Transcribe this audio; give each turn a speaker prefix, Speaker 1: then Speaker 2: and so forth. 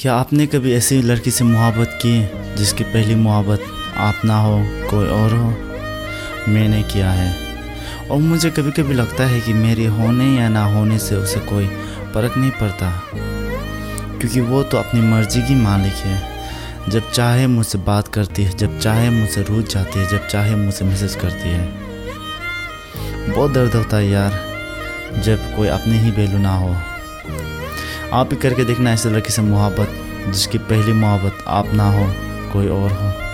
Speaker 1: क्या आपने कभी ऐसी लड़की से मोहब्बत की जिसकी पहली मोहब्बत आप ना हो, कोई और हो? मैंने किया है। और मुझे कभी कभी लगता है कि मेरे होने या ना होने से उसे कोई फ़र्क नहीं पड़ता। क्योंकि वो तो अपनी मर्ज़ी की मालिक है। जब चाहे मुझसे बात करती है, जब चाहे मुझसे रूठ जाती है, जब चाहे मुझसे मैसेज करती है। बहुत दर्द होता है यार, जब कोई अपनी ही वैल्यू ना हो। आप ही करके देखना ऐसे लड़की से मोहब्बत, जिसकी पहली मोहब्बत आप ना हो, कोई और हो।